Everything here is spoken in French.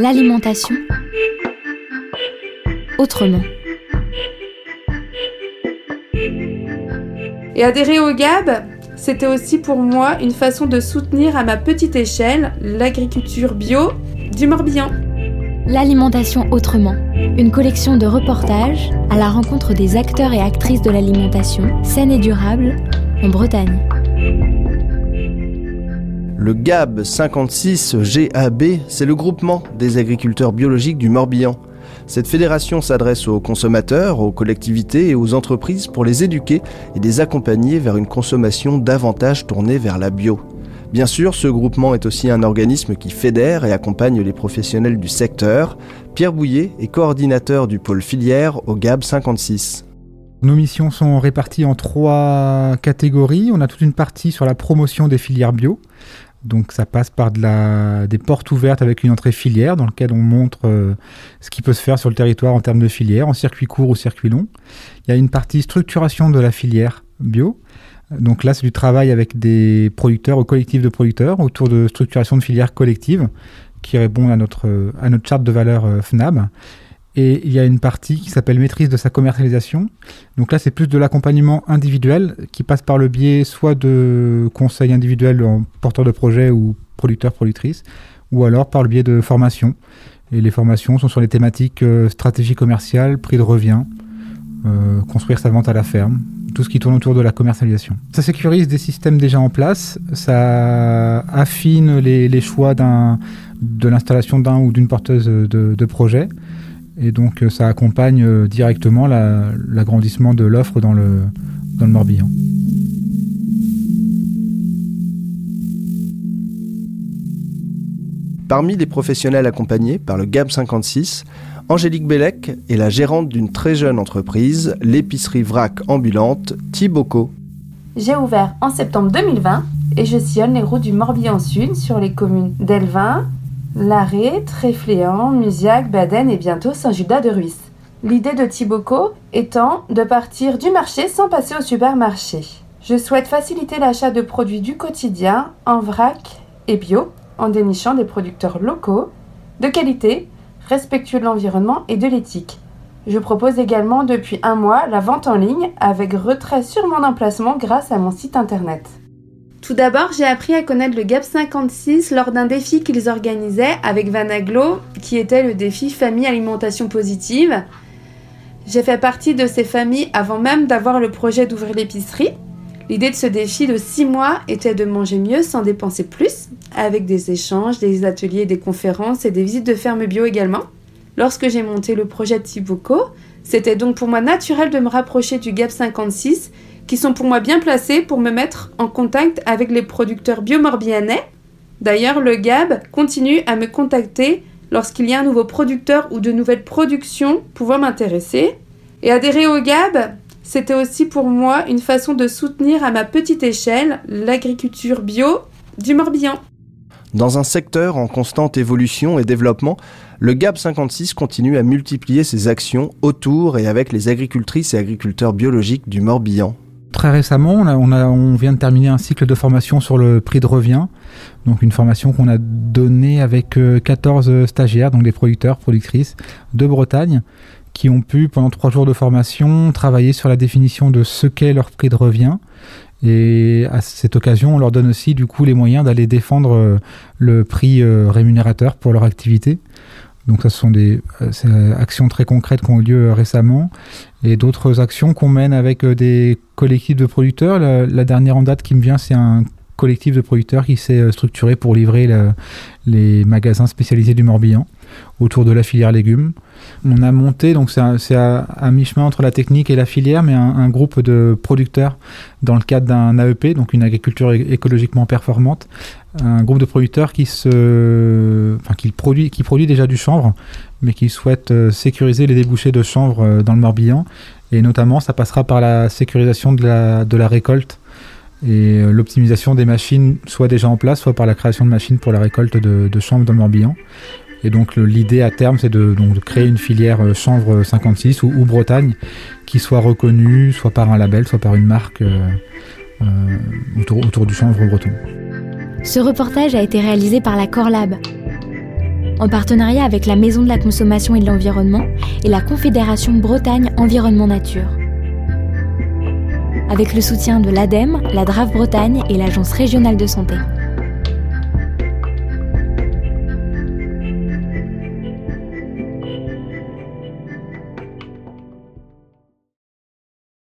L'alimentation autrement. Et adhérer au GAB, c'était aussi pour moi une façon de soutenir à ma petite échelle l'agriculture bio du Morbihan. L'alimentation autrement, une collection de reportages à la rencontre des acteurs et actrices de l'alimentation saine et durable en Bretagne. Le GAB 56 GAB, c'est le groupement des agriculteurs biologiques du Morbihan. Cette fédération s'adresse aux consommateurs, aux collectivités et aux entreprises pour les éduquer et les accompagner vers une consommation davantage tournée vers la bio. Bien sûr, ce groupement est aussi un organisme qui fédère et accompagne les professionnels du secteur. Pierre Bouillet est coordinateur du pôle filière au GAB 56. Nos missions sont réparties en trois catégories. On a toute une partie sur la promotion des filières bio. Donc ça passe par de la, des portes ouvertes avec une entrée filière dans laquelle on montre euh, ce qui peut se faire sur le territoire en termes de filière, en circuit court ou circuit long. Il y a une partie structuration de la filière bio. Donc là, c'est du travail avec des producteurs ou collectifs de producteurs autour de structuration de filières collectives qui répondent à notre, à notre charte de valeur euh, FNAB. Et il y a une partie qui s'appelle maîtrise de sa commercialisation. Donc là, c'est plus de l'accompagnement individuel qui passe par le biais soit de conseils individuels en porteurs de projets ou producteurs, productrices, ou alors par le biais de formations. Et les formations sont sur les thématiques euh, stratégie commerciale, prix de revient, euh, construire sa vente à la ferme, tout ce qui tourne autour de la commercialisation. Ça sécurise des systèmes déjà en place, ça affine les, choix de l'installation d'un ou d'une porteuse de, de projet. Et donc euh, ça accompagne euh, directement l'agrandissement de l'offre dans le, dans le Morbihan. Parmi les professionnels accompagnés par le GAB 56, Angélique Bellec est la gérante d'une très jeune entreprise, l'épicerie vrac ambulante Thiboco. J'ai ouvert en septembre 2020 et je sillonne les routes du Morbihan Sud sur les communes d'Elvin, Larré, Tréfléan, Musiac, Baden et bientôt Saint-Judas-de-Ruisse. L'idée de Thiboco étant de partir du marché sans passer au supermarché. Je souhaite faciliter l'achat de produits du quotidien en vrac et bio en dénichant des producteurs locaux, de qualité, respectueux de l'environnement et de l'éthique. Je propose également depuis un mois la vente en ligne avec retrait sur mon emplacement grâce à mon site internet. Tout d'abord, j'ai appris à connaître le GAP 56 lors d'un défi qu'ils organisaient avec Vanaglo, qui était le défi Famille Alimentation Positive. J'ai fait partie de ces familles avant même d'avoir le projet d'ouvrir l'épicerie. L'idée de ce défi de 6 mois était de manger mieux sans dépenser plus, avec des échanges, des ateliers, des conférences et des visites de ferme bio également. Lorsque j'ai monté le projet de Tibuco, c'était donc pour moi naturel de me rapprocher du GAP 56 qui sont pour moi bien placés pour me mettre en contact avec les producteurs biomorbihanais. D'ailleurs, le GAB continue à me contacter lorsqu'il y a un nouveau producteur ou de nouvelles productions pouvant m'intéresser. Et adhérer au GAB, c'était aussi pour moi une façon de soutenir à ma petite échelle l'agriculture bio du Morbihan. Dans un secteur en constante évolution et développement, le GAB 56 continue à multiplier ses actions autour et avec les agricultrices et agriculteurs biologiques du Morbihan. Très récemment, on, on, vient de terminer un cycle de formation sur le prix de revient. Donc une formation qu'on a donnée avec 14 euh, stagiaires, donc des producteurs, productrices de Bretagne, qui ont pu, pendant trois jours de formation, travailler sur la définition de ce qu'est leur prix de revient. Et à cette occasion, on leur donne aussi du coup les moyens d'aller défendre euh, le prix euh, rémunérateur pour leur activité. Donc ça, ce sont des actions très concrètes qui ont eu lieu récemment et d'autres actions qu'on mène avec euh, des collectifs de producteurs. La, dernière en date qui me vient, c'est un collectif de producteurs qui s'est euh, structuré pour livrer les magasins spécialisés du Morbihan autour de la filière légumes. On a monté, donc c'est à, mi-chemin entre la technique et la filière, mais un, groupe de producteurs dans le cadre d'un AEP, donc une agriculture écologiquement performante, un groupe de producteurs qui, se, enfin, qui, produit, qui produit déjà du chanvre, mais qui souhaite euh, sécuriser les débouchés de chanvre euh, dans le Morbihan. Et notamment, ça passera par la sécurisation de la, de la récolte et euh, l'optimisation des machines, soit déjà en place, soit par la création de machines pour la récolte de, chanvre dans le Morbihan. Et donc l'idée à terme, c'est de, créer une filière chanvre 56 ou, Bretagne qui soit reconnue, soit par un label, soit par une marque autour, autour du chanvre breton. Ce reportage a été réalisé par la Corlab, en partenariat avec la Maison de la Consommation et de l'Environnement et la Confédération Bretagne Environnement Nature. Avec le soutien de l'ADEME, la DRAF Bretagne et l'Agence régionale de santé.